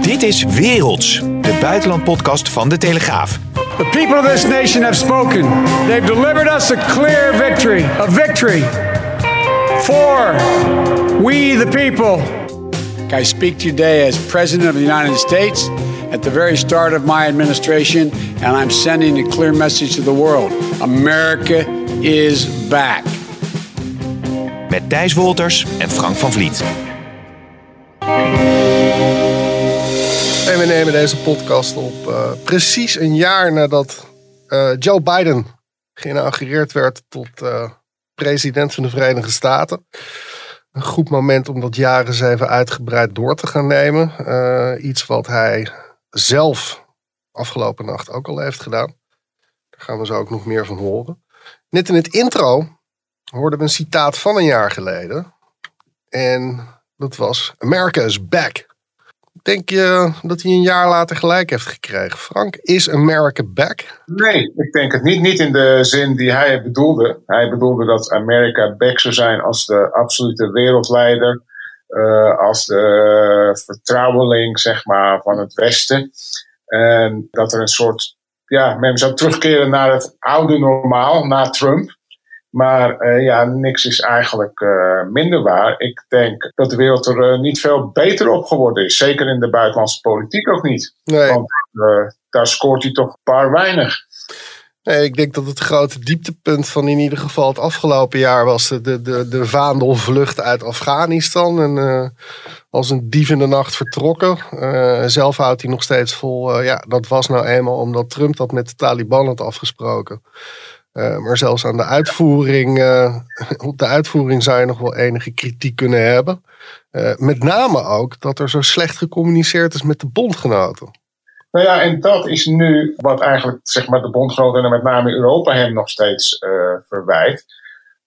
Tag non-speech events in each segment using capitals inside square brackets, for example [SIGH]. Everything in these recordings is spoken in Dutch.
Dit is Werelds, de buitenlandpodcast van De Telegraaf. The people of this nation have spoken. They've delivered us a clear victory. A victory for we the people. I speak today as President of the United States at the very start of my administration, and I'm sending a clear message to the world America is back. Met Thijs Wolters en Frank van Vliet. En we nemen deze podcast op uh, precies een jaar nadat uh, Joe Biden geïnaugureerd werd tot uh, president van de Verenigde Staten. Een goed moment om dat jaar eens even uitgebreid door te gaan nemen. iets wat hij zelf afgelopen nacht ook al heeft gedaan. Daar gaan we zo ook nog meer van horen. Net in het intro hoorden we een citaat van een jaar geleden. En dat was America is back. Denk je dat hij een jaar later gelijk heeft gekregen? Frank, is America back? Nee, ik denk het niet. Niet in de zin die hij bedoelde. Hij bedoelde dat Amerika back zou zijn als de absolute wereldleider. Uh, als de vertrouweling, zeg maar, van het Westen. En dat er een soort, ja, men zou terugkeren naar het oude normaal, na Trump. Maar uh, ja, niks is eigenlijk uh, minder waar. Ik denk dat de wereld er uh, niet veel beter op geworden is. Zeker in de buitenlandse politiek ook niet. Nee. Want daar scoort hij toch een paar weinig. Nee, ik denk dat het grote dieptepunt van in ieder geval het afgelopen jaar was de, de, de, de vaandelvlucht uit Afghanistan. En als een dief in de nacht vertrokken. zelf houdt hij nog steeds vol. ja, dat was nou eenmaal omdat Trump dat met de Taliban had afgesproken. Uh, maar zelfs aan de uitvoering, uh, [LAUGHS] op de uitvoering zou je nog wel enige kritiek kunnen hebben. Uh, met name ook dat er zo slecht gecommuniceerd is met de bondgenoten. Nou ja, en dat is nu wat eigenlijk zeg maar, de bondgenoten en met name Europa hem nog steeds verwijt.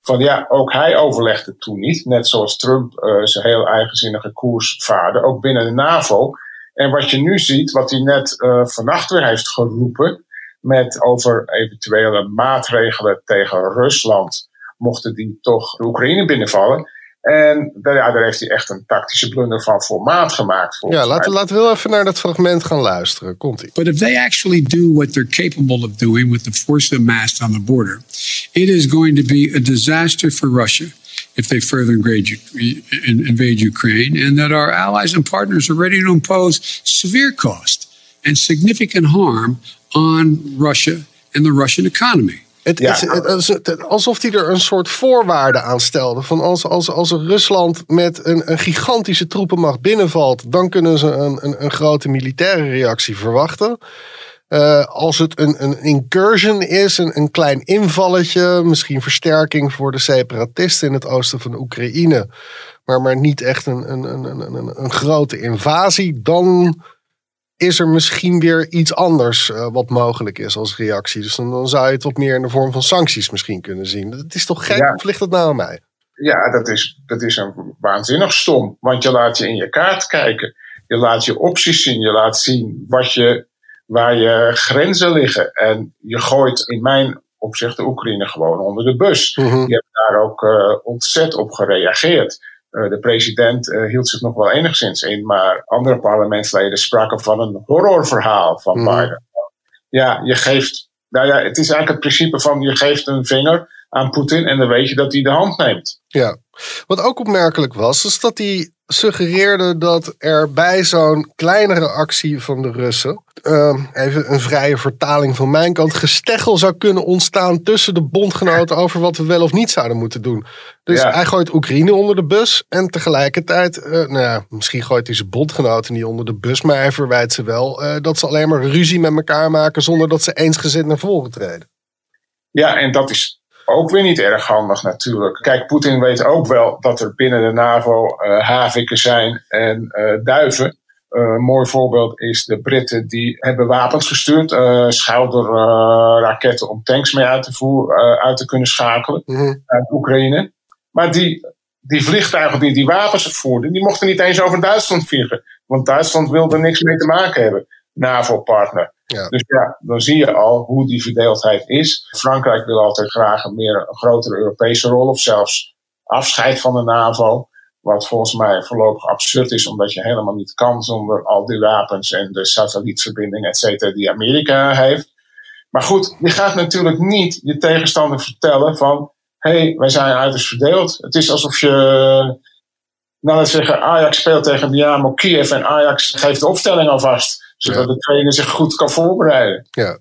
Van ja, ook hij overlegde toen niet. Net zoals Trump zijn heel eigenzinnige koers vaarde, ook binnen de NAVO. En wat je nu ziet, wat hij net vannacht weer heeft geroepen met over eventuele maatregelen tegen Rusland, mochten die toch de Oekraïne binnenvallen. En daar, ja, daar heeft hij echt een tactische blunder van formaat gemaakt. Ja, laten, laten we even naar dat fragment gaan luisteren. Komt ie. But if they actually do what they're capable of doing with the force amassed on the border, it is going to be a disaster for Russia if they further invade, invade Ukraine, and that our allies and partners are ready to impose severe cost and significant harm on Russia and the Russian economy. Het, ja. het, het, alsof hij er een soort voorwaarde aan stelde. Van als, als, als Rusland met een, een gigantische troepenmacht binnenvalt, dan kunnen ze een, een, een grote militaire reactie verwachten. Uh, als het een, een incursion is, een, een klein invalletje, misschien versterking voor de separatisten in het oosten van de Oekraïne, maar, maar niet echt een, een, een, een, een grote invasie, dan is er misschien weer iets anders uh, wat mogelijk is als reactie. Dus dan, dan, zou je het wat meer in de vorm van sancties misschien kunnen zien. Het is toch gek, ja. of ligt dat nou aan mij? Ja, dat is, dat is een waanzinnig stom. Want je laat je in je kaart kijken. Je laat je opties zien. Je laat zien wat je, waar je grenzen liggen. En je gooit in mijn opzicht de Oekraïne gewoon onder de bus. Mm -hmm. Je hebt daar ook uh, ontzettend op gereageerd. Uh, de president uh, hield zich nog wel enigszins in, maar andere parlementsleden spraken van een horrorverhaal van Mhm. Biden. Ja, je geeft, nou ja, het is eigenlijk het principe van je geeft een vinger aan Poetin en dan weet je dat hij de hand neemt. Ja, wat ook opmerkelijk was, is dat hij suggereerde dat er bij zo'n kleinere actie van de Russen, uh, even een vrije vertaling van mijn kant, gesteggel zou kunnen ontstaan tussen de bondgenoten over wat we wel of niet zouden moeten doen. Dus Ja. hij gooit Oekraïne onder de bus en tegelijkertijd, uh, nou ja, misschien gooit hij zijn bondgenoten niet onder de bus, maar hij verwijt ze wel uh, dat ze alleen maar ruzie met elkaar maken zonder dat ze eensgezind naar voren treden. Ja, en dat is ook weer niet erg handig natuurlijk. Kijk, Poetin weet ook wel dat er binnen de NAVO uh, haviken zijn en uh, duiven. Uh, een mooi voorbeeld is de Britten die hebben wapens gestuurd, schouderraketten om tanks mee uit te, voeren, uit te kunnen schakelen Mm-hmm. uit Oekraïne. Maar die, die vliegtuigen die die wapens voerden, die mochten niet eens over Duitsland vliegen. Want Duitsland wilde er niks mee te maken hebben, NAVO-partner. Ja. Dus ja, dan zie je al hoe die verdeeldheid is. Frankrijk wil altijd graag een meer een grotere Europese rol of zelfs afscheid van de NAVO. Wat volgens mij voorlopig absurd is, omdat je helemaal niet kan zonder al die wapens en de satellietverbinding, et cetera, die Amerika heeft. Maar goed, je gaat natuurlijk niet je tegenstander vertellen van, hé, hey, wij zijn uiterst verdeeld. Het is alsof je, nou laten zeggen, Ajax speelt tegen Dynamo Kiev en Ajax geeft de opstelling alvast zodat de trainer zich goed kan voorbereiden. Ja.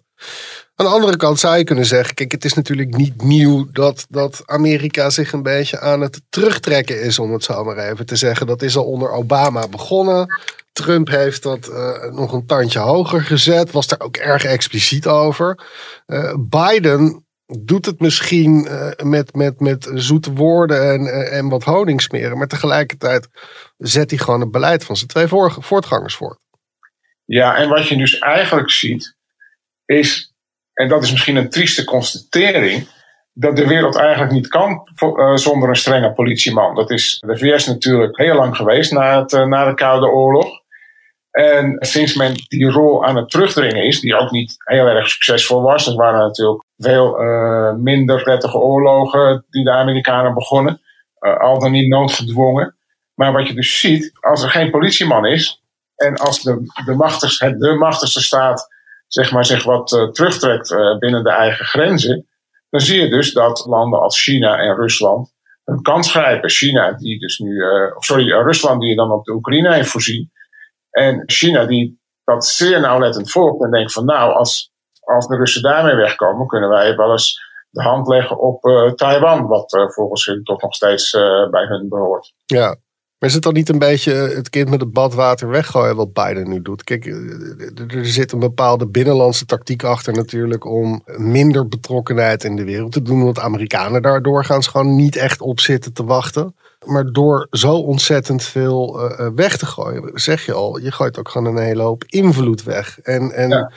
Aan de andere kant zou je kunnen zeggen, kijk, het is natuurlijk niet nieuw dat, dat Amerika zich een beetje aan het terugtrekken is, om het zo maar even te zeggen. Dat is al onder Obama begonnen. Trump heeft dat eh, nog een tandje hoger gezet, was daar ook erg expliciet over. Eh, Biden doet het misschien eh, met, met, met zoete woorden en, en wat honing smeren, maar tegelijkertijd zet hij gewoon het beleid van zijn twee voor, voortgangers voort. Ja, en wat je dus eigenlijk ziet, is, en dat is misschien een trieste constatering, dat de wereld eigenlijk niet kan uh, zonder een strenge politieman. Dat is de VS natuurlijk heel lang geweest na, het, uh, na de Koude Oorlog. En sinds men die rol aan het terugdringen is, die ook niet heel erg succesvol was, er waren natuurlijk veel uh, minder prettige oorlogen die de Amerikanen begonnen, al dan niet noodgedwongen. Maar wat je dus ziet, als er geen politieman is, en als de, de, machtigste, de machtigste staat zeg maar, zich wat uh, terugtrekt uh, binnen de eigen grenzen, dan zie je dus dat landen als China en Rusland een kans grijpen. China, die dus nu, uh, sorry, Rusland die dan op de Oekraïne heeft voorzien. En China die dat zeer nauwlettend volgt en denkt van nou, als, als de Russen daarmee wegkomen, kunnen wij wel eens de hand leggen op Taiwan, wat volgens hun toch nog steeds bij hun behoort. Ja, maar is het dan niet een beetje het kind met het badwater weggooien wat Biden nu doet? Kijk, er zit een bepaalde binnenlandse tactiek achter natuurlijk om minder betrokkenheid in de wereld te doen. Want Amerikanen daar doorgaans gewoon niet echt op zitten te wachten. Maar door zo ontzettend veel uh, weg te gooien, zeg je al, je gooit ook gewoon een hele hoop invloed weg. En, en ja.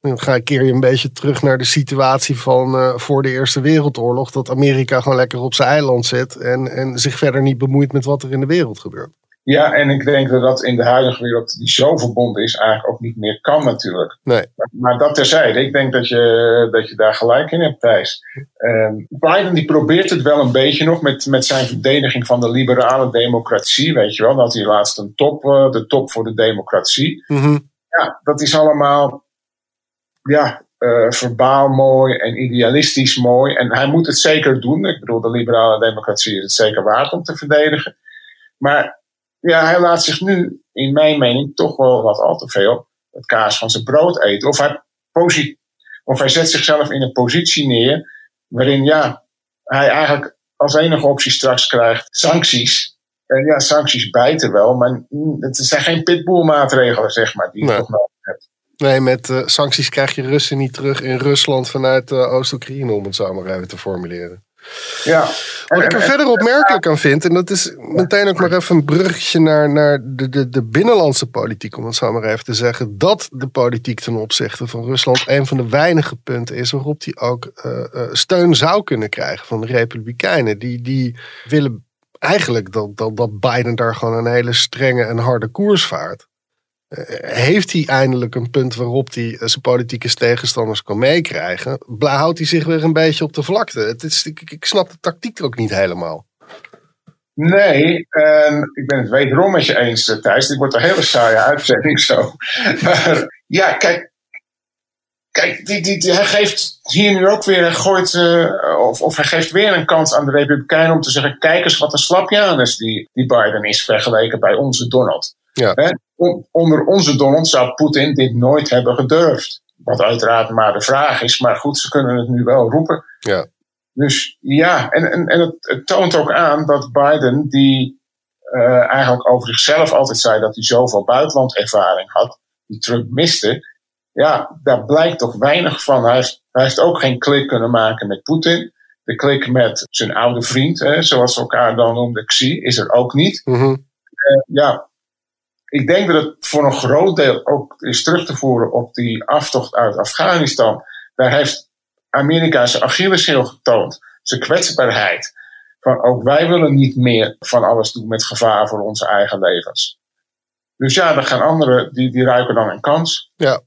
Dan ga ik keer je een beetje terug naar de situatie van uh, voor de Eerste Wereldoorlog. Dat Amerika gewoon lekker op zijn eiland zit en, en zich verder niet bemoeit met wat er in de wereld gebeurt. Ja, en ik denk dat dat in de huidige wereld die zo verbonden is, eigenlijk ook niet meer kan natuurlijk. Nee. Maar, dat terzijde, ik denk dat je, dat je daar gelijk in hebt, Thijs. Um, Biden die probeert het wel een beetje nog met, met zijn verdediging van de liberale democratie, weet je wel. Dat hij laatst een top, uh, de top voor de democratie. Mm -hmm. Ja, dat is allemaal, ja, uh, verbaal mooi en idealistisch mooi. En hij moet het zeker doen. Ik bedoel, de liberale democratie is het zeker waard om te verdedigen. Maar ja, hij laat zich nu, in mijn mening, toch wel wat al te veel het kaas van zijn brood eten. Of hij, of hij zet zichzelf in een positie neer waarin ja, hij eigenlijk als enige optie straks krijgt sancties. En ja, sancties bijten wel, maar het zijn geen pitbull-maatregelen, zeg maar, die Nee. toch. Nee, met uh, sancties krijg je Russen niet terug in Rusland vanuit uh, Oost-Oekraïne, om het zo maar even te formuleren. Ja. Wat ik er verder opmerkelijk aan vind, en dat is meteen ook maar even een bruggetje naar, naar de, de, de binnenlandse politiek, om het zo maar even te zeggen, dat de politiek ten opzichte van Rusland een van de weinige punten is waarop die ook uh, uh, steun zou kunnen krijgen van de Republikeinen. Die, die willen eigenlijk dat, dat, dat Biden daar gewoon een hele strenge en harde koers vaart. Uh, heeft hij eindelijk een punt waarop hij zijn politieke tegenstanders kan meekrijgen? Houdt hij zich weer een beetje op de vlakte? Het is, ik, ik snap de tactiek ook niet helemaal. Nee, en ik ben het wederom met je eens, eh, Thijs. Dit wordt een hele saaie uitzending zo. [LAUGHS] Ja, kijk. Kijk, die, die, hij geeft hier nu ook weer, gooit, of, of hij geeft weer een kans aan de Republikeinen om te zeggen: kijk eens wat een slapjanus die, die Biden is vergeleken bij onze Donald. Ja. Onder onze Donald zou Poetin dit nooit hebben gedurfd. Wat uiteraard maar de vraag is, maar goed, ze kunnen het nu wel roepen. Ja. Dus ja, en, en, en het, het, toont ook aan dat Biden, die uh, eigenlijk over zichzelf altijd zei dat hij zoveel buitenlandervaring had, die Trump miste, ja, daar blijkt toch weinig van. Hij heeft, hij heeft ook geen klik kunnen maken met Poetin. De klik met zijn oude vriend, hè, zoals ze elkaar dan noemden, Xi, is er ook niet. Mhm. ja, ik denk dat het voor een groot deel ook is terug te voeren op die aftocht uit Afghanistan. Daar heeft Amerika zijn Achilleshiel getoond, zijn kwetsbaarheid. Van ook wij willen niet meer van alles doen met gevaar voor onze eigen levens. Dus ja, dan gaan anderen, die, die ruiken dan een kans. Ja.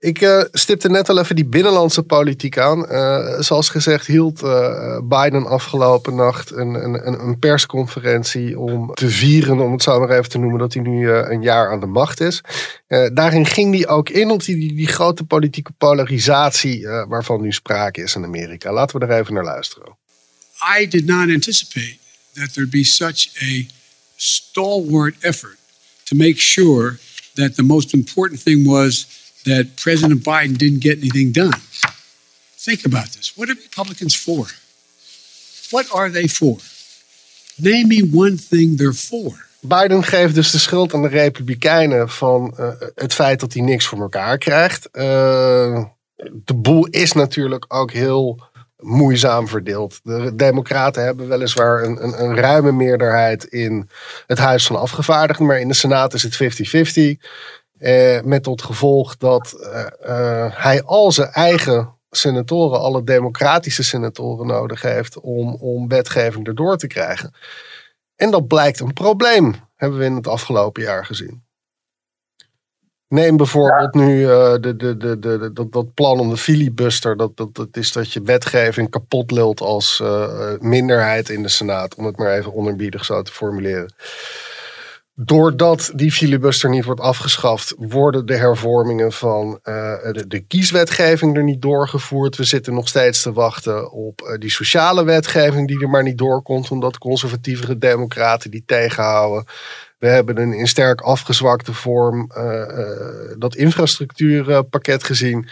Ik uh, stipte net al even die binnenlandse politiek aan. Uh, zoals gezegd hield uh, Biden afgelopen nacht een, een, een, persconferentie om te vieren, om het zo maar even te noemen, dat hij nu een jaar aan de macht is. daarin ging hij ook in op die, die, grote politieke polarisatie waarvan nu sprake is in Amerika. Laten we er even naar luisteren. I did not anticipate that there'd be such a stalwart effort to make sure that the most important thing was that President Biden didn't get anything done. Think about this. What are Republicans for? What are they for? Name me one thing they're for. Biden geeft dus de schuld aan de Republikeinen van uh, het feit dat hij niks voor elkaar krijgt. Uh, de boel is natuurlijk ook heel moeizaam verdeeld. De Democraten hebben weliswaar een, een, een ruime meerderheid in het Huis van Afgevaardigden, maar in de Senaat is het 50-50. Eh, met tot gevolg dat eh, eh, hij al zijn eigen senatoren, alle democratische senatoren nodig heeft om, om wetgeving erdoor te krijgen. En dat blijkt een probleem, hebben we in het afgelopen jaar gezien. Neem bijvoorbeeld nu uh, de, de, de, de, dat, dat plan om de filibuster. Dat, dat, is dat je wetgeving kapot lult als minderheid in de Senaat. Om het maar even onerbiedig zo te formuleren doordat die filibuster niet wordt afgeschaft, worden de hervormingen van uh, de, kieswetgeving er niet doorgevoerd. We zitten nog steeds te wachten op uh, die sociale wetgeving die er maar niet doorkomt, omdat conservatievere democraten die tegenhouden. We hebben een in sterk afgezwakte vorm uh, dat infrastructuurpakket gezien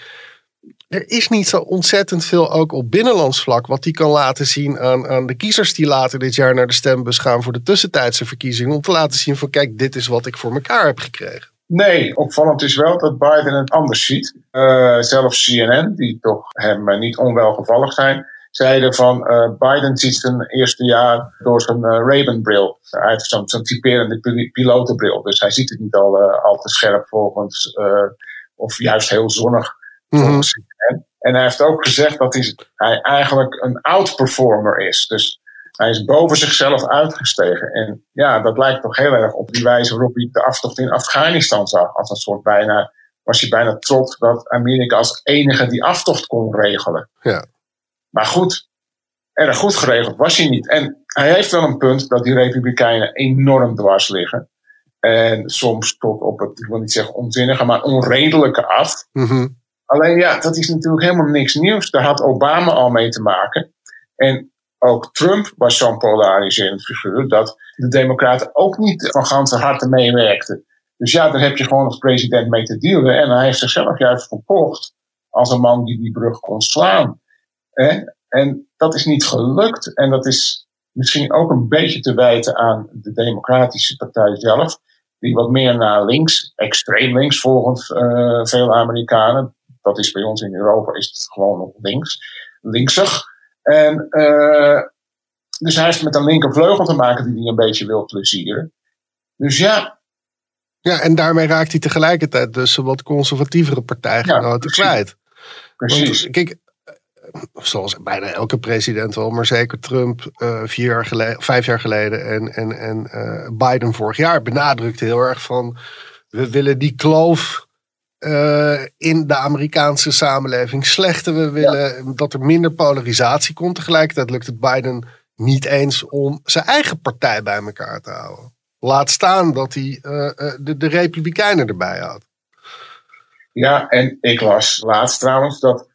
er is niet zo ontzettend veel ook op binnenlands vlak. Wat die kan laten zien aan, aan de kiezers die later dit jaar naar de stembus gaan voor de tussentijdse verkiezingen. Om te laten zien van kijk, dit is wat ik voor elkaar heb gekregen. Nee, opvallend is wel dat Biden het anders ziet. Uh, zelfs CNN, die toch hem uh, niet onwelgevallig zijn, zeiden van uh, Biden ziet zijn eerste jaar door zijn Ray-Ban-bril. Hij heeft zo'n zo typerende pilotenbril, dus hij ziet het niet al, al te scherp volgens, of juist heel zonnig Mm En hij heeft ook gezegd dat hij, hij eigenlijk een outperformer is. Dus hij is boven zichzelf uitgestegen. En ja, dat lijkt toch heel erg op die wijze waarop hij de aftocht in Afghanistan zag. Als een soort bijna, was hij bijna trots dat Amerika als enige die aftocht kon regelen. Ja. Maar goed, erg goed geregeld was hij niet. En hij heeft wel een punt dat die Republikeinen enorm dwars liggen. En soms tot op het, ik wil niet zeggen onzinnige, maar onredelijke af. Mm Alleen ja, dat is natuurlijk helemaal niks nieuws. Daar had Obama al mee te maken. En ook Trump was zo'n polariserend figuur dat de Democraten ook niet van ganse harte meewerkten. Dus ja, daar heb je gewoon als president mee te dealen. En hij heeft zichzelf juist verkocht als een man die die brug kon slaan. En dat is niet gelukt. En dat is misschien ook een beetje te wijten aan de Democratische Partij zelf. Die wat meer naar links, extreem links volgens uh, veel Amerikanen, dat is bij ons in Europa is het gewoon nog links, linksig. En uh, dus hij heeft met een linkervleugel te maken die hij een beetje wil plezieren. Dus ja. Ja, en daarmee raakt hij tegelijkertijd dus een wat conservatievere partijgenoten ja, kwijt. Precies. Want, kijk, zoals bijna elke president wel, maar zeker Trump uh, vier jaar geleden, vijf jaar geleden en, en, en uh, Biden vorig jaar benadrukte heel erg van we willen die kloof uh, in de Amerikaanse samenleving slechter. We willen dat er minder polarisatie komt. Tegelijkertijd lukt het Biden niet eens om zijn eigen partij bij elkaar te houden. Laat staan dat hij uh, de, de Republikeinen erbij had. Ja, en ik las laatst trouwens dat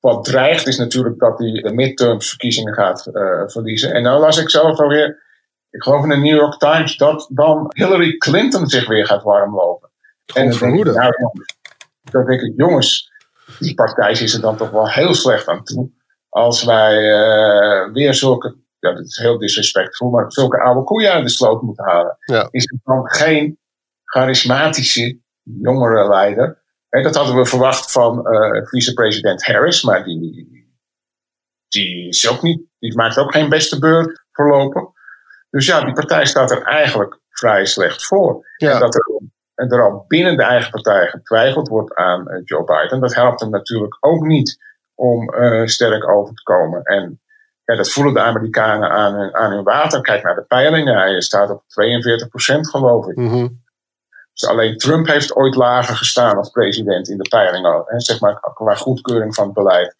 wat dreigt is natuurlijk dat hij de midterms verkiezingen gaat uh, verliezen. En dan las ik zelf alweer, ik geloof in de New York Times, dat dan Hillary Clinton zich weer gaat warmlopen. En dan denk, ik, nou, dan denk ik, jongens, die partij is er dan toch wel heel slecht aan toe. Als wij uh, weer zulke, ja, dat is heel disrespectvol, maar zulke oude koeien uit de sloot moeten halen. Ja. Is er dan geen charismatische jongere leider? Dat hadden we verwacht van uh, vicepresident Harris, maar die, die, is ook niet, die maakt ook geen beste beurt voorlopig. Dus ja, die partij staat er eigenlijk vrij slecht voor. Ja. En dat er, en er al binnen de eigen partij getwijfeld wordt aan uh, Joe Biden, dat helpt hem natuurlijk ook niet om uh, sterk over te komen. En ja, dat voelen de Amerikanen aan hun, aan hun water. Kijk naar de peilingen. Hij staat op 42% geloof ik. Mm -hmm. Dus alleen Trump heeft ooit lager gestaan als president in de peilingen. Zeg maar qua goedkeuring van het beleid.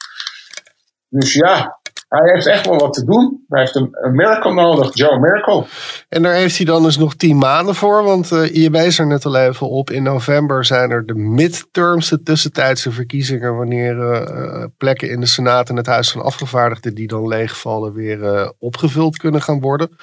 Dus ja, hij heeft echt wel wat te doen. Hij heeft een, miracle nodig, Joe Miracle. En daar heeft hij dan dus nog tien maanden voor. Want uh, je wees er net al even op. In november zijn er de midterms, tussentijdse verkiezingen. Wanneer uh, plekken in de Senaat en het Huis van Afgevaardigden die dan leegvallen weer uh, opgevuld kunnen gaan worden.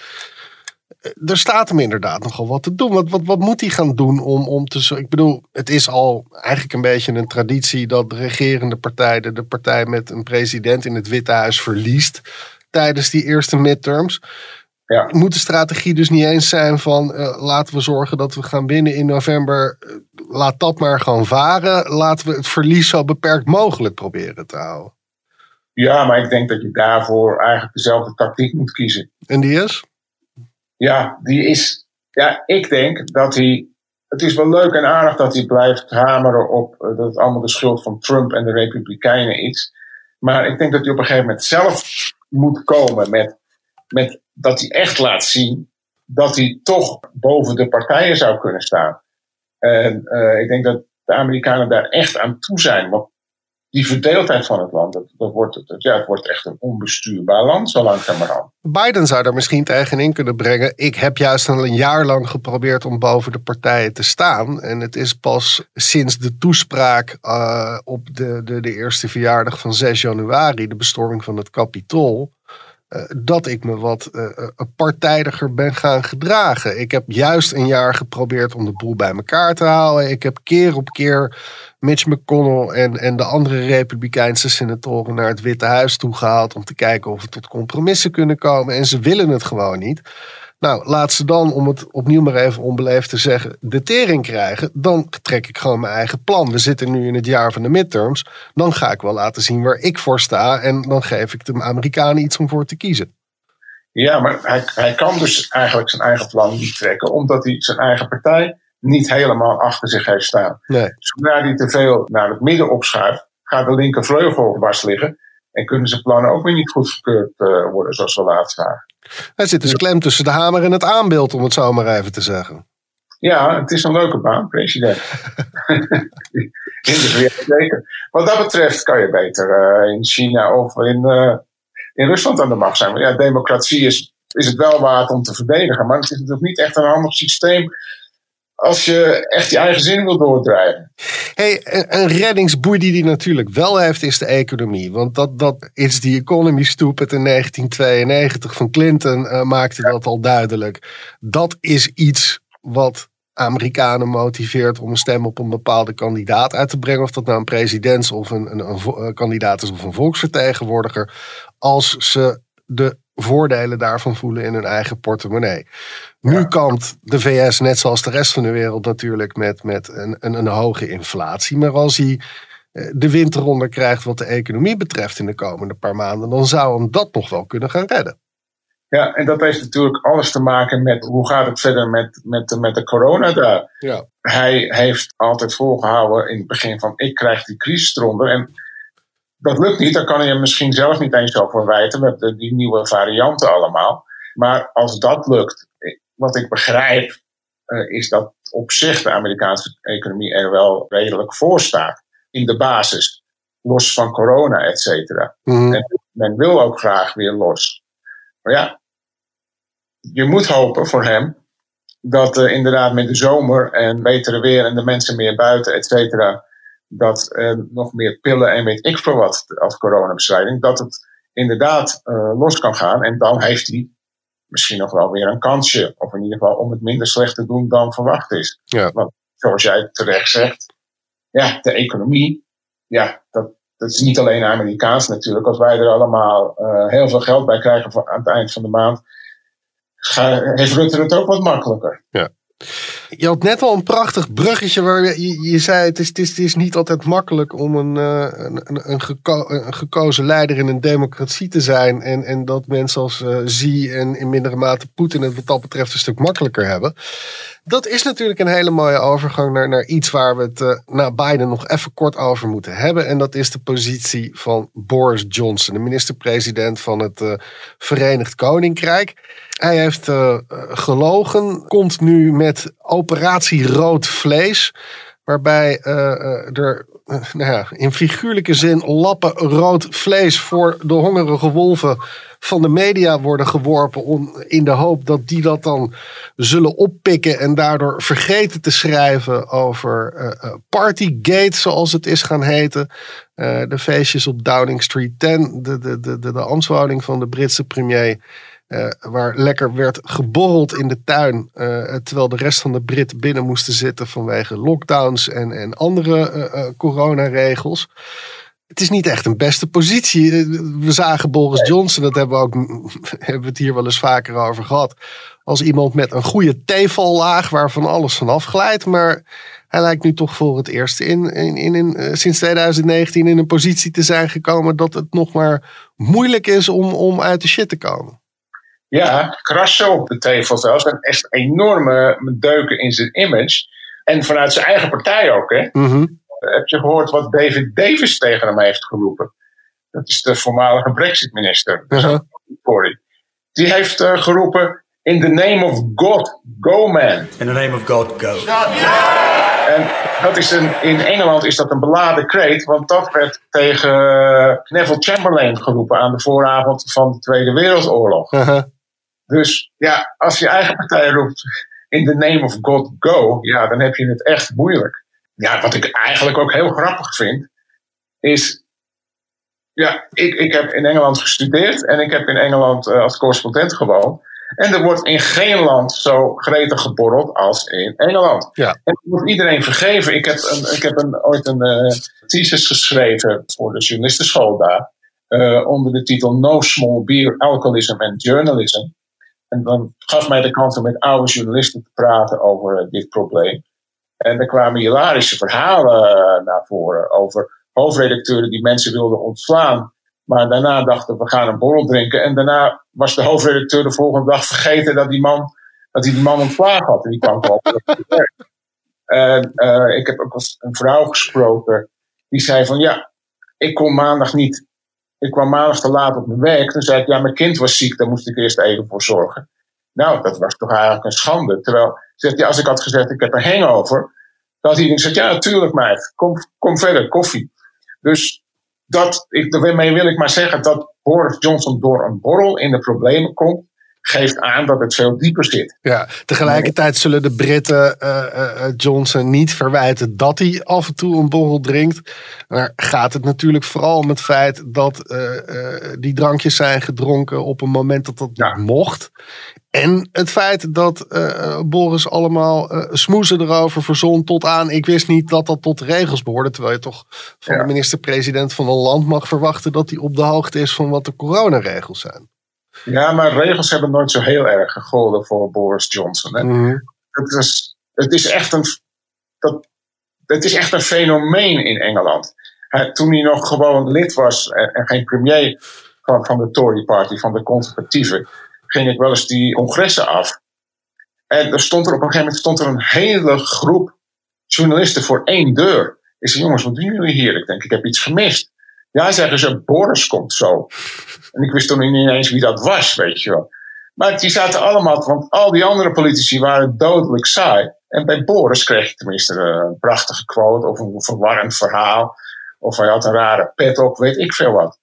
Er staat hem inderdaad nogal wat te doen. Wat, wat, wat moet hij gaan doen om, om te. Ik bedoel, het is al eigenlijk een beetje een traditie dat de regerende partij, de, de partij met een president in het Witte Huis, verliest tijdens die eerste midterms. Ja. Moet de strategie dus niet eens zijn van uh, laten we zorgen dat we gaan winnen in november. Uh, laat dat maar gewoon varen. Laten we het verlies zo beperkt mogelijk proberen te houden. Ja, maar ik denk dat je daarvoor eigenlijk dezelfde tactiek moet kiezen. En die is? Ja, die is. Ja, ik denk dat hij. Het is wel leuk en aardig dat hij blijft hameren op uh, dat het allemaal de schuld van Trump en de Republikeinen is. Maar ik denk dat hij op een gegeven moment zelf moet komen met, met dat hij echt laat zien dat hij toch boven de partijen zou kunnen staan. En uh, ik denk dat de Amerikanen daar echt aan toe zijn. Want die verdeeldheid van het land, dat, dat wordt, dat, ja, het wordt echt een onbestuurbaar land zo langzamerhand. Biden zou daar misschien tegenin kunnen brengen. Ik heb juist al een jaar lang geprobeerd om boven de partijen te staan. En het is pas sinds de toespraak uh, op de, de, de eerste verjaardag van 6 januari, de bestorming van het Capitool. Uh, dat ik me wat uh, partijdiger ben gaan gedragen. Ik heb juist een jaar geprobeerd om de boel bij elkaar te houden. Ik heb keer op keer Mitch McConnell en, en de andere Republikeinse senatoren naar het Witte Huis toegehaald om te kijken of we tot compromissen kunnen komen. En ze willen het gewoon niet. Nou, laat ze dan, om het opnieuw maar even onbeleefd te zeggen, de tering krijgen. Dan trek ik gewoon mijn eigen plan. We zitten nu in het jaar van de midterms. Dan ga ik wel laten zien waar ik voor sta. En dan geef ik de Amerikanen iets om voor te kiezen. Ja, maar hij, hij kan dus eigenlijk zijn eigen plan niet trekken, omdat hij zijn eigen partij niet helemaal achter zich heeft staan. Nee. Zodra hij te veel naar het midden opschuift, gaat de linkervleugel dwars liggen. En kunnen zijn plannen ook weer niet goedgekeurd uh, worden, zoals we laatst zagen. Hij zit dus klem tussen de hamer en het aanbeeld, om het zo maar even te zeggen. Ja, het is een leuke baan, president. [LAUGHS] in de zeker. Wat dat betreft kan je beter uh, in China of in, uh, in Rusland aan de macht zijn. Ja, democratie is, is het wel waard om te verdedigen, maar het is natuurlijk niet echt een handig systeem als je echt je eigen zin wil doordrijven. Hey, een reddingsboei die die natuurlijk wel heeft, is de economie. Want dat, dat is die economy stupid in 1992 van Clinton uh, maakte dat al duidelijk. Dat is iets wat Amerikanen motiveert om een stem op een bepaalde kandidaat uit te brengen. Of dat nou een president of een, een, een, een kandidaat is of een volksvertegenwoordiger. Als ze de voordelen daarvan voelen in hun eigen portemonnee. Nu ja. kampt de VS, net zoals de rest van de wereld, natuurlijk met, met een, een, een hoge inflatie. Maar als hij de wind eronder krijgt wat de economie betreft in de komende paar maanden, dan zou hem dat nog wel kunnen gaan redden. Ja, en dat heeft natuurlijk alles te maken met hoe gaat het verder met, met, met de corona daar. Ja. Hij heeft altijd volgehouden in het begin van ik krijg die crisis eronder. En dat lukt niet, dan kan hij hem misschien zelf niet eens zo verwijten met die nieuwe varianten allemaal. Maar als dat lukt, wat ik begrijp, uh, is dat op zich de Amerikaanse economie er wel redelijk voor staat. In de basis. Los van corona, et cetera. Mm. En men wil ook graag weer los. Maar ja, je moet hopen voor hem dat uh, inderdaad met de zomer en betere weer en de mensen meer buiten, et cetera, dat nog meer pillen en weet ik veel wat als coronabestrijding, dat het inderdaad uh, los kan gaan. En dan heeft hij misschien nog wel weer een kansje. Of in ieder geval om het minder slecht te doen dan verwacht is. Ja. Want zoals jij terecht zegt, ja, de economie, ja, dat, dat is niet alleen Amerikaans natuurlijk. Als wij er allemaal uh, heel veel geld bij krijgen voor, aan het eind van de maand, ga, heeft Rutte het ook wat makkelijker. Ja. Je had net al een prachtig bruggetje waar je, je, zei: het is, het, is, het is niet altijd makkelijk om een, uh, een, een, geko een, gekozen leider in een democratie te zijn. En, en dat mensen als uh, en in mindere mate Poetin het wat dat betreft een stuk makkelijker hebben. Dat is natuurlijk een hele mooie overgang naar, naar iets waar we het uh, na Biden nog even kort over moeten hebben. En dat is de positie van Boris Johnson, de minister-president van het Verenigd Koninkrijk. Hij heeft gelogen, komt nu met operatie rood vlees. Waarbij uh, er nou ja, in figuurlijke zin lappen rood vlees voor de hongerige wolven van de media worden geworpen. Om, in de hoop dat die dat dan zullen oppikken en daardoor vergeten te schrijven over uh, Partygate, zoals het is gaan heten. De feestjes op Downing Street 10, de, de, de, de, de ambtswoning van de Britse premier. Uh, waar lekker werd geborreld in de tuin. Uh, terwijl de rest van de Britten binnen moesten zitten vanwege lockdowns en, en andere uh, coronaregels. Het is niet echt een beste positie. We zagen Boris Johnson, dat hebben we, ook, [LAUGHS] hebben we het hier wel eens vaker over gehad. Als iemand met een goede tevallaag waarvan alles vanaf glijdt. Maar hij lijkt nu toch voor het eerst in, in, in, in, sinds 2019 in een positie te zijn gekomen dat het nog maar moeilijk is om, om uit de shit te komen. Ja, krassen op de tevel zelfs. En echt enorme deuken in zijn image. En vanuit zijn eigen partij ook. Hè? Mm-hmm. Heb je gehoord wat David Davis tegen hem heeft geroepen? Dat is de voormalige Brexit-minister. Uh-huh. Die heeft uh, geroepen: In the name of God, go man. In the name of God, go. En dat is een, in Engeland is dat een beladen kreet, want dat werd tegen Neville Chamberlain geroepen aan de vooravond van de Tweede Wereldoorlog. Uh-huh. Dus ja, als je eigen partij roept in the name of God go, ja, dan heb je het echt moeilijk. Ja, wat ik eigenlijk ook heel grappig vind, is. Ja, ik, ik heb in Engeland gestudeerd en ik heb in Engeland uh, als correspondent gewoond. En er wordt in geen land zo gretig geborreld als in Engeland. Ja. En dat wordt iedereen vergeven. Ik heb, een, ik heb een, ooit een uh, thesis geschreven voor de journalistenschool daar. Uh, onder de titel No Small Beer, Alcoholism and Journalism. En dan gaf mij de kans om met oude journalisten te praten over uh, dit probleem. En er kwamen hilarische verhalen naar voren over hoofdredacteuren die mensen wilden ontslaan. Maar daarna dachten we gaan een borrel drinken. En daarna was de hoofdredacteur de volgende dag vergeten dat die man, dat hij die man ontslagen had. En die kwam gewoon En uh, ik heb ook een vrouw gesproken. Die zei van ja, ik kon maandag niet. Ik kwam maandag te laat op mijn werk. Toen zei ik ja, mijn kind was ziek. Daar moest ik eerst even voor zorgen. Nou, dat was toch eigenlijk een schande. Terwijl, zegt hij, als ik had gezegd ik heb een hangover. Dan had hij gezegd ja, natuurlijk meid. Kom, kom verder, koffie. Dus dat, ik, daarmee wil ik maar zeggen dat Boris Johnson door een borrel in de problemen komt, geeft aan dat het veel dieper zit. Ja, tegelijkertijd zullen de Britten uh, uh, Johnson niet verwijten dat hij af en toe een borrel drinkt. Maar gaat het natuurlijk vooral om het feit dat uh, die drankjes zijn gedronken op een moment dat dat ja. mocht. En het feit dat Boris allemaal smoezen erover verzon tot aan... ik wist niet dat dat tot de regels behoorde. Terwijl je toch van ja. de minister-president van een land mag verwachten... dat hij op de hoogte is van wat de coronaregels zijn. Ja, maar regels hebben nooit zo heel erg gegolden voor Boris Johnson. Hè? Mm-hmm. Het, is, het, is echt een, dat, het is echt een fenomeen in Engeland. Hij, toen hij nog gewoon lid was en, en geen premier van, van de Tory Party, van de conservatieven ging ik wel eens die congressen af. En er stond er op een gegeven moment stond er een hele groep journalisten voor één deur. Ik zei, jongens, wat doen jullie hier? Ik denk, ik heb iets gemist. Ja, zeggen ze, Boris komt zo. En ik wist toen niet eens wie dat was, weet je wel. Maar die zaten allemaal, want al die andere politici waren dodelijk saai. En bij Boris kreeg je tenminste een prachtige quote of een verwarrend verhaal. Of hij had een rare pet op, weet ik veel wat.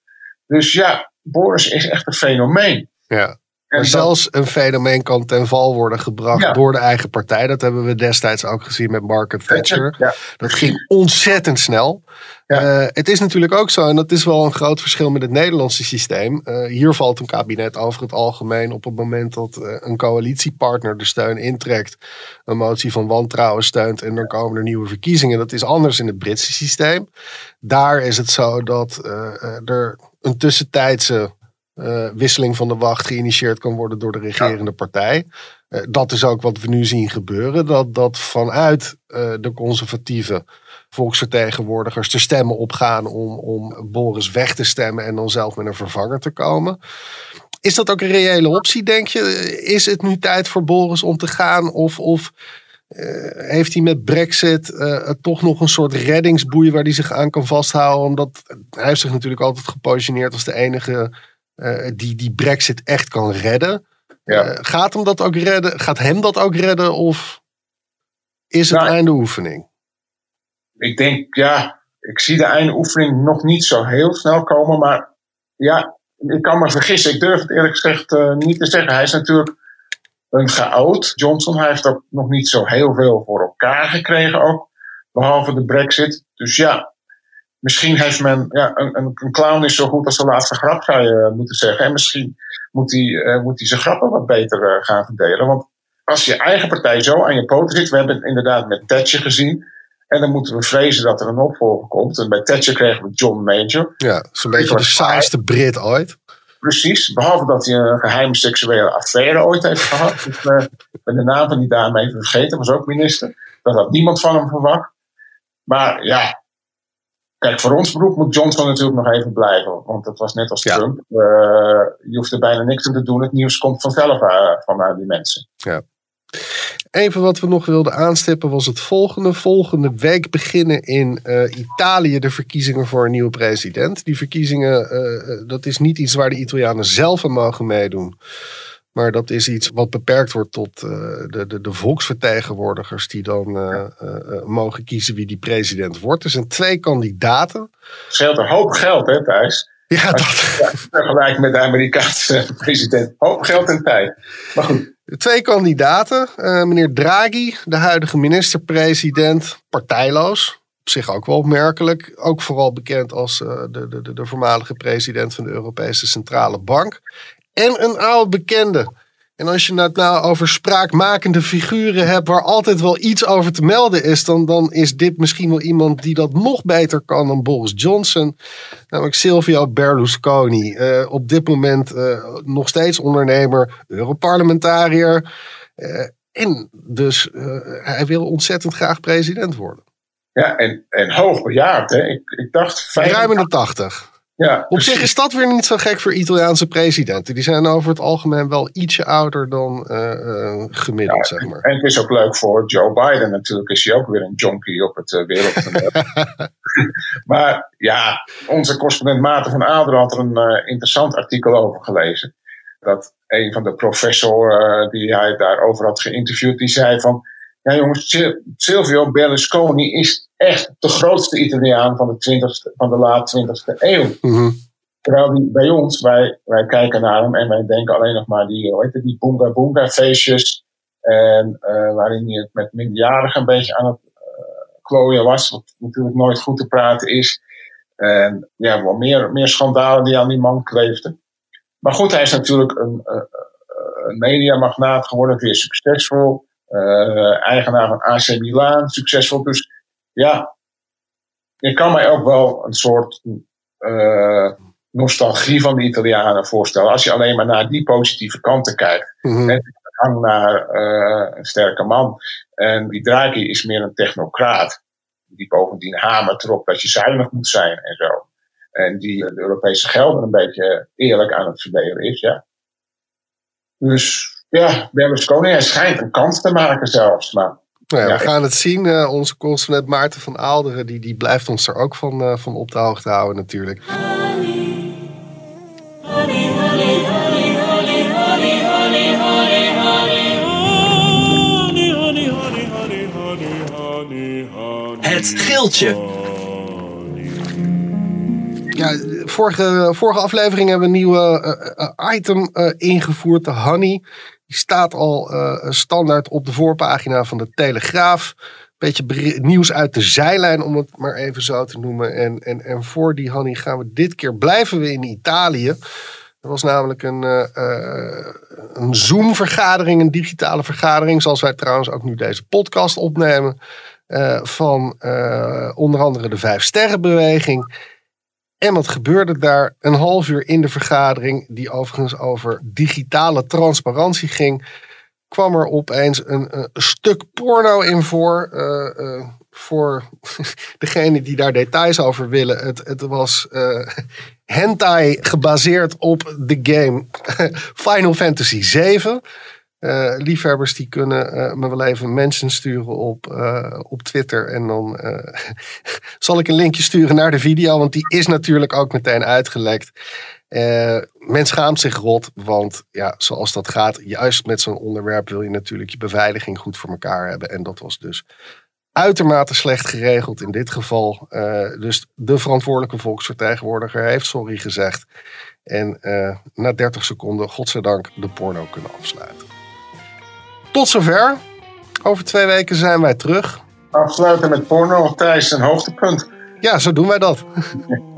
Dus ja, Boris is echt een fenomeen. Ja. Maar zelfs een fenomeen kan ten val worden gebracht ja. door de eigen partij. Dat hebben we destijds ook gezien met Margaret Thatcher. Ja. Dat ging ontzettend snel. Ja. Uh, het is natuurlijk ook zo, en dat is wel een groot verschil met het Nederlandse systeem. Uh, hier valt een kabinet over het algemeen op het moment dat uh, een coalitiepartner de steun intrekt, een motie van wantrouwen steunt en dan komen er nieuwe verkiezingen. Dat is anders in het Britse systeem. Daar is het zo dat er een tussentijdse uh, wisseling van de wacht geïnitieerd kan worden door de regerende ja. partij. Eh, dat is ook wat we nu zien gebeuren. Dat, dat vanuit eh, de conservatieve volksvertegenwoordigers de stemmen opgaan om, om Boris weg te stemmen en dan zelf met een vervanger te komen. Is dat ook een reële optie, denk je? Is het nu tijd voor Boris om te gaan? Of, of eh, heeft hij met Brexit toch nog een soort reddingsboei waar hij zich aan kan vasthouden? Omdat hij heeft zich natuurlijk altijd gepositioneerd als de enige uh, die die Brexit echt kan redden. Ja. gaat, hem dat ook redden, gaat hem dat ook redden of is het nou, einde oefening? Ik denk, ja, ik zie de einde oefening nog niet zo heel snel komen. Maar ja, ik kan me vergissen. Ik durf het eerlijk gezegd niet te zeggen. Hij is natuurlijk een geoud Johnson. Hij heeft ook nog niet zo heel veel voor elkaar gekregen ook. Behalve de brexit. Dus ja, misschien heeft men... Ja, een, een, clown is zo goed als de laatste grap, zou je moeten zeggen. En misschien moet hij, uh, moet zijn grappen wat beter uh, gaan verdelen. Want als je eigen partij zo aan je poten zit... We hebben het inderdaad met Thatcher gezien... En dan moeten we vrezen dat er een opvolger komt. En bij Thatcher kregen we John Major. Ja, zo'n beetje de saaiste Brit ooit. Precies, behalve dat hij een geheime seksuele affaire ooit heeft gehad. Dus, uh, ben de naam van die dame even vergeten, was ook minister. Dat had niemand van hem verwacht. Maar ja, kijk, voor ons beroep moet Johnson natuurlijk nog even blijven. Want het was net als Trump. Uh, je hoeft er bijna niks aan te doen. Het nieuws komt vanzelf uh, vanuit die mensen. Ja. Even wat we nog wilden aanstippen was het volgende. Volgende week beginnen in uh, Italië de verkiezingen voor een nieuwe president. Die verkiezingen, dat is niet iets waar de Italianen zelf aan mogen meedoen. Maar dat is iets wat beperkt wordt tot uh, de, de, de, volksvertegenwoordigers die dan mogen kiezen wie die president wordt. Er zijn twee kandidaten. Scheelt een hoop geld, hè, Thijs? Ja, dat. Vergelijk met de Amerikaanse [LAUGHS] president. Hoop geld en tijd. Maar goed. Twee kandidaten. Meneer Draghi, de huidige minister-president, partijloos. Op zich ook wel opmerkelijk. Ook vooral bekend als uh, de, de, de voormalige president van de Europese Centrale Bank. En een oude bekende. En als je het nou over spraakmakende figuren hebt waar altijd wel iets over te melden is, dan, dan is dit misschien wel iemand die dat nog beter kan dan Boris Johnson. Namelijk Silvio Berlusconi. Uh, op dit moment uh, nog steeds ondernemer, Europarlementariër. Uh, en dus hij wil ontzettend graag president worden. Ja, en, en hoogbejaard. Hè? Ik, ik dacht... Ruim in de tachtig. Ja, Op zich is dat weer niet zo gek voor Italiaanse presidenten. Die zijn over het algemeen wel ietsje ouder dan uh, gemiddeld, zeg maar. En het is ook leuk voor Joe Biden natuurlijk. Is hij ook weer een jonkie op het uh, wereldtoneel. [LAUGHS] maar ja, onze correspondent Maarten van Ader had er een interessant artikel over gelezen. Dat een van de professoren die hij daarover had geïnterviewd, die zei van... Ja jongens, Silvio Berlusconi is echt de grootste Italiaan van de, 20 van de laat 20e eeuw. Mm Terwijl die bij ons, wij, wij kijken naar hem en wij denken alleen nog maar die, hoe heet het, die boonga boonga feestjes. En uh, waarin hij met minderjarigen een beetje aan het uh, klooien was. Wat natuurlijk nooit goed te praten is. En ja, wel meer, meer schandalen die aan die man kleefden. Maar goed, hij is natuurlijk een, uh, een mediamagnaat geworden, weer succesvol. Eigenaar van AC Milan, succesvol. Dus ja, ik kan mij ook wel een soort uh, nostalgie van de Italianen voorstellen. Als je alleen maar naar die positieve kanten kijkt. Mm -hmm. hang naar uh, een sterke man. En die Draghi is meer een technocraat. Die bovendien hamert erop dat je zuinig moet zijn en zo. En die de Europese gelden een beetje eerlijk aan het verdelen is, ja. Dus ja, Berlusconi, hij schijnt een kans te maken zelfs. Maar nou ja, we gaan het zien. Uh, onze correspondent Maarten van Aalderen, die, die blijft ons er ook van, uh, van op de hoogte houden natuurlijk. Het geeltje. Ja, vorige, vorige aflevering hebben we een nieuwe uh, item ingevoerd, de honey. Die staat al uh, standaard op de voorpagina van de Telegraaf. Beetje nieuws uit de zijlijn, om het maar even zo te noemen. En, en, en voor die Hanny gaan we dit keer blijven we in Italië. Er was namelijk een, uh, een Zoom-vergadering, een digitale vergadering, zoals wij trouwens ook nu deze podcast opnemen. Van onder andere de Vijf Sterrenbeweging. En wat gebeurde daar een half uur in de vergadering, die overigens over digitale transparantie ging, kwam er opeens een, stuk porno in voor. Uh, voor [LAUGHS] degene die daar details over willen. Het, het was uh, hentai gebaseerd op de game [LAUGHS] Final Fantasy 7. Uh, liefhebbers die kunnen uh, me wel even mensen sturen op, uh, op Twitter. En dan [LAUGHS] zal ik een linkje sturen naar de video. Want die is natuurlijk ook meteen uitgelekt. men schaamt zich rot. Want ja, zoals dat gaat, juist met zo'n onderwerp wil je natuurlijk je beveiliging goed voor elkaar hebben. En dat was dus uitermate slecht geregeld in dit geval. dus de verantwoordelijke volksvertegenwoordiger heeft sorry gezegd. En na 30 seconden, godzijdank, de porno kunnen afsluiten. Tot zover. Over twee weken zijn wij terug. Afsluiten met porno, Thijs, een hoogtepunt. Ja, zo doen wij dat. [LAUGHS]